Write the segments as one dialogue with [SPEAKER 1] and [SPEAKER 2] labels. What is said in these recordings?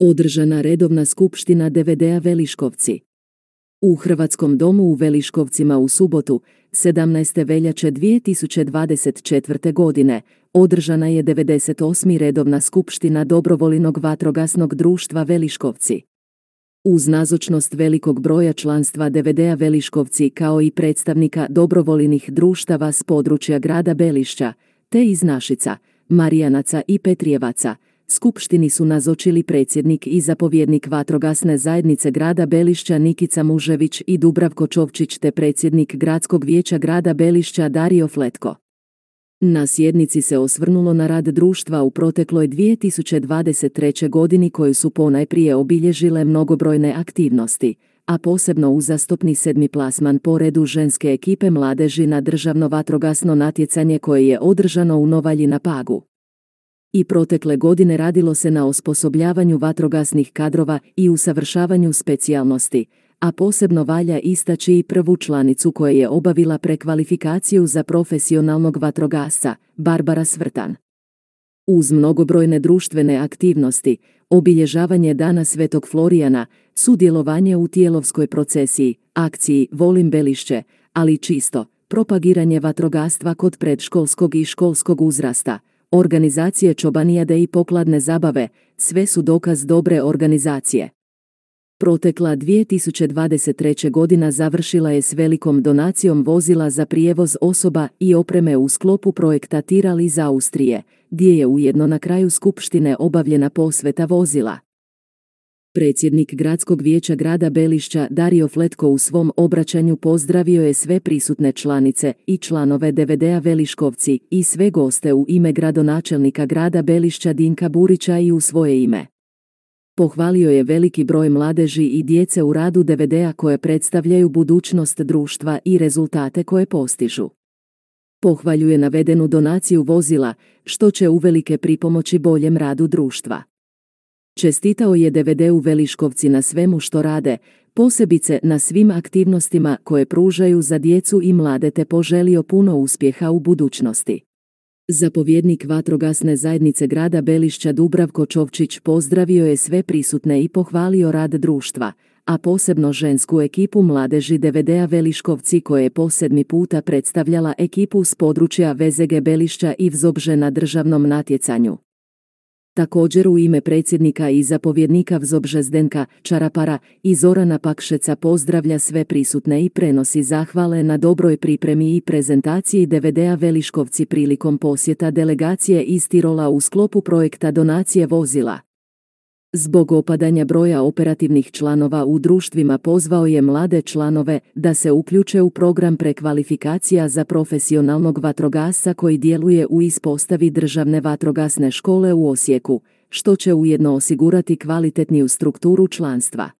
[SPEAKER 1] Održana redovna skupština DVD-a Veliškovci. U Hrvatskom domu u Veliškovcima u subotu, 17. veljače 2024. godine, održana je 98. redovna skupština Dobrovolinog vatrogasnog društva Veliškovci. Uz nazočnost velikog broja članstva DVD-a Veliškovci kao i predstavnika dobrovolinih društava s područja grada Belišća, te iz Našica, Marijanaca i Petrijevaca, Skupštini su nazočili predsjednik i zapovjednik vatrogasne zajednice grada Belišća Nikica Mužević i Dubravko Čovčić te predsjednik gradskog vijeća grada Belišća Dario Fletko. Na sjednici se osvrnulo na rad društva u protekloj 2023. godini koju su ponajprije obilježile mnogobrojne aktivnosti, a posebno uzastopni sedmi plasman po redu ženske ekipe mladeži na državno vatrogasno natjecanje koje je održano u Novalji na Pagu. I protekle godine radilo se na osposobljavanju vatrogasnih kadrova i usavršavanju specijalnosti, a posebno valja istaći i prvu članicu koja je obavila prekvalifikaciju za profesionalnog vatrogasca, Barbara Svrtan. Uz mnogobrojne društvene aktivnosti, obilježavanje Dana Svetog Florijana, sudjelovanje u tijelovskoj procesiji, akciji Volim Belišće, ali čisto, propagiranje vatrogastva kod predškolskog i školskog uzrasta, organizacije čobanijade i pokladne zabave, sve su dokaz dobre organizacije. Protekla 2023. godina završila je s velikom donacijom vozila za prijevoz osoba i opreme u sklopu projekta Tiral iz Austrije, gdje je ujedno na kraju skupštine obavljena posveta vozila. Predsjednik gradskog vijeća grada Belišća Dario Fletko u svom obraćanju pozdravio je sve prisutne članice i članove DVD-a Veliškovci i sve goste u ime gradonačelnika grada Belišća Dinka Burića i u svoje ime. Pohvalio je veliki broj mladeži i djece u radu DVD-a koje predstavljaju budućnost društva i rezultate koje postižu. Pohvaljuje navedenu donaciju vozila, što će uvelike pripomoći boljem radu društva. Čestitao je DVD-u Veliškovci na svemu što rade, posebice na svim aktivnostima koje pružaju za djecu i mlade te poželio puno uspjeha u budućnosti. Zapovjednik vatrogasne zajednice grada Belišća Dubravko Čovčić pozdravio je sve prisutne i pohvalio rad društva, a posebno žensku ekipu mladeži DVD-a Veliškovci koje je po sedmi puta predstavljala ekipu s područja VZG Belišća i Vzobže na državnom natjecanju. Također u ime predsjednika i zapovjednika Vzobže Zdenka, Čarapara i Zorana Pakšeca pozdravlja sve prisutne i prenosi zahvale na dobroj pripremi i prezentaciji DVD-a Veliškovci prilikom posjeta delegacije iz Tirola u sklopu projekta donacije vozila. Zbog opadanja broja operativnih članova u društvima pozvao je mlade članove da se uključe u program prekvalifikacija za profesionalnog vatrogasa koji djeluje u ispostavi državne vatrogasne škole u Osijeku, što će ujedno osigurati kvalitetniju strukturu članstva.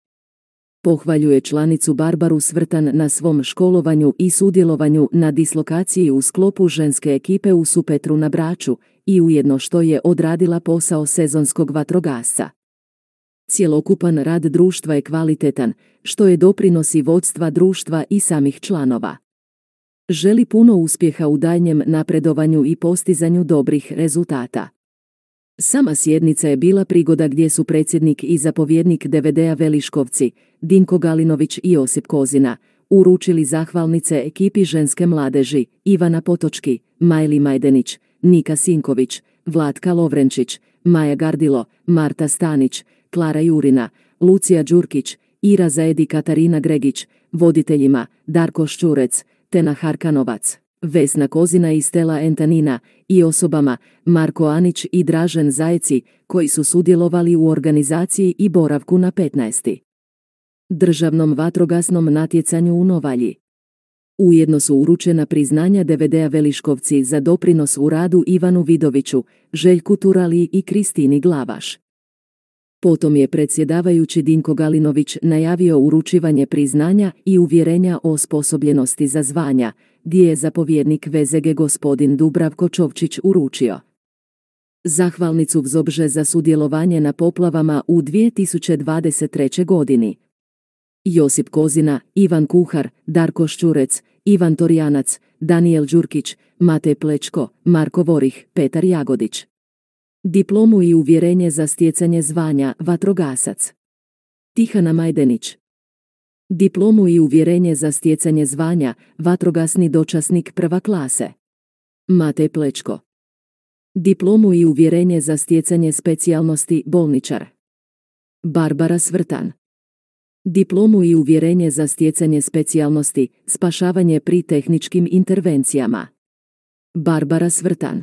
[SPEAKER 1] Pohvaljuje članicu Barbaru Svrtan na svom školovanju i sudjelovanju na dislokaciji u sklopu ženske ekipe u Supetru na Braču i ujedno što je odradila posao sezonskog vatrogasca. Cjelokupan rad društva je kvalitetan, što je doprinosi vodstva društva i samih članova. Želi puno uspjeha u daljnjem napredovanju i postizanju dobrih rezultata. Sama sjednica je bila prigoda gdje su predsjednik i zapovjednik DVD-a Veliškovci, Dinko Galinović i Josip Kozina, uručili zahvalnice ekipi ženske mladeži, Ivana Potočki, Majli Majdenić, Nika Sinković, Vlatka Lovrenčić, Maja Gardilo, Marta Stanić, Klara Jurina, Lucija Đurkić, Ira Zaedi Katarina Gregić, voditeljima Darko Ščurec, Tena Harkanovac, Vesna Kozina i Stela Entanina i osobama Marko Anić i Dražen Zajeci koji su sudjelovali u organizaciji i boravku na 15. državnom vatrogasnom natjecanju u Novalji. Ujedno su uručena priznanja DVD-a Veliškovci za doprinos u radu Ivanu Vidoviću, Željku Turali i Kristini Glavaš. Potom je predsjedavajući Dinko Galinović najavio uručivanje priznanja i uvjerenja o osposobljenosti za zvanja, gdje je zapovjednik VZG gospodin Dubravko Čovčić uručio. Zahvalnicu Vzobže za sudjelovanje na poplavama u 2023. godini. Josip Kozina, Ivan Kuhar, Darko Ščurec, Ivan Torjanac, Daniel Đurkić, Mate Plečko, Marko Vorih, Petar Jagodić. Diplomu i uvjerenje za stjecanje zvanja vatrogasac. Tihana Majdenić. Diplomu i uvjerenje za stjecanje zvanja vatrogasni dočasnik prva klase. Matej Plečko. Diplomu i uvjerenje za stjecanje specijalnosti bolničar. Barbara Svrtan. Diplomu i uvjerenje za stjecanje specijalnosti spašavanje pri tehničkim intervencijama. Barbara Svrtan.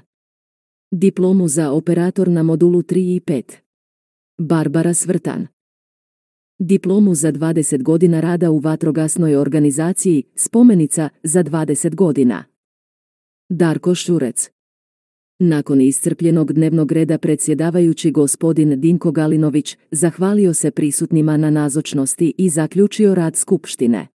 [SPEAKER 1] Diplomu za operator na modulu 3 i 5. Barbara Svrtan. Diplomu za 20 godina rada u vatrogasnoj organizaciji, spomenica za 20 godina. Darko Šurec. Nakon iscrpljenog dnevnog reda predsjedavajući gospodin Dinko Galinović zahvalio se prisutnima na nazočnosti i zaključio rad skupštine.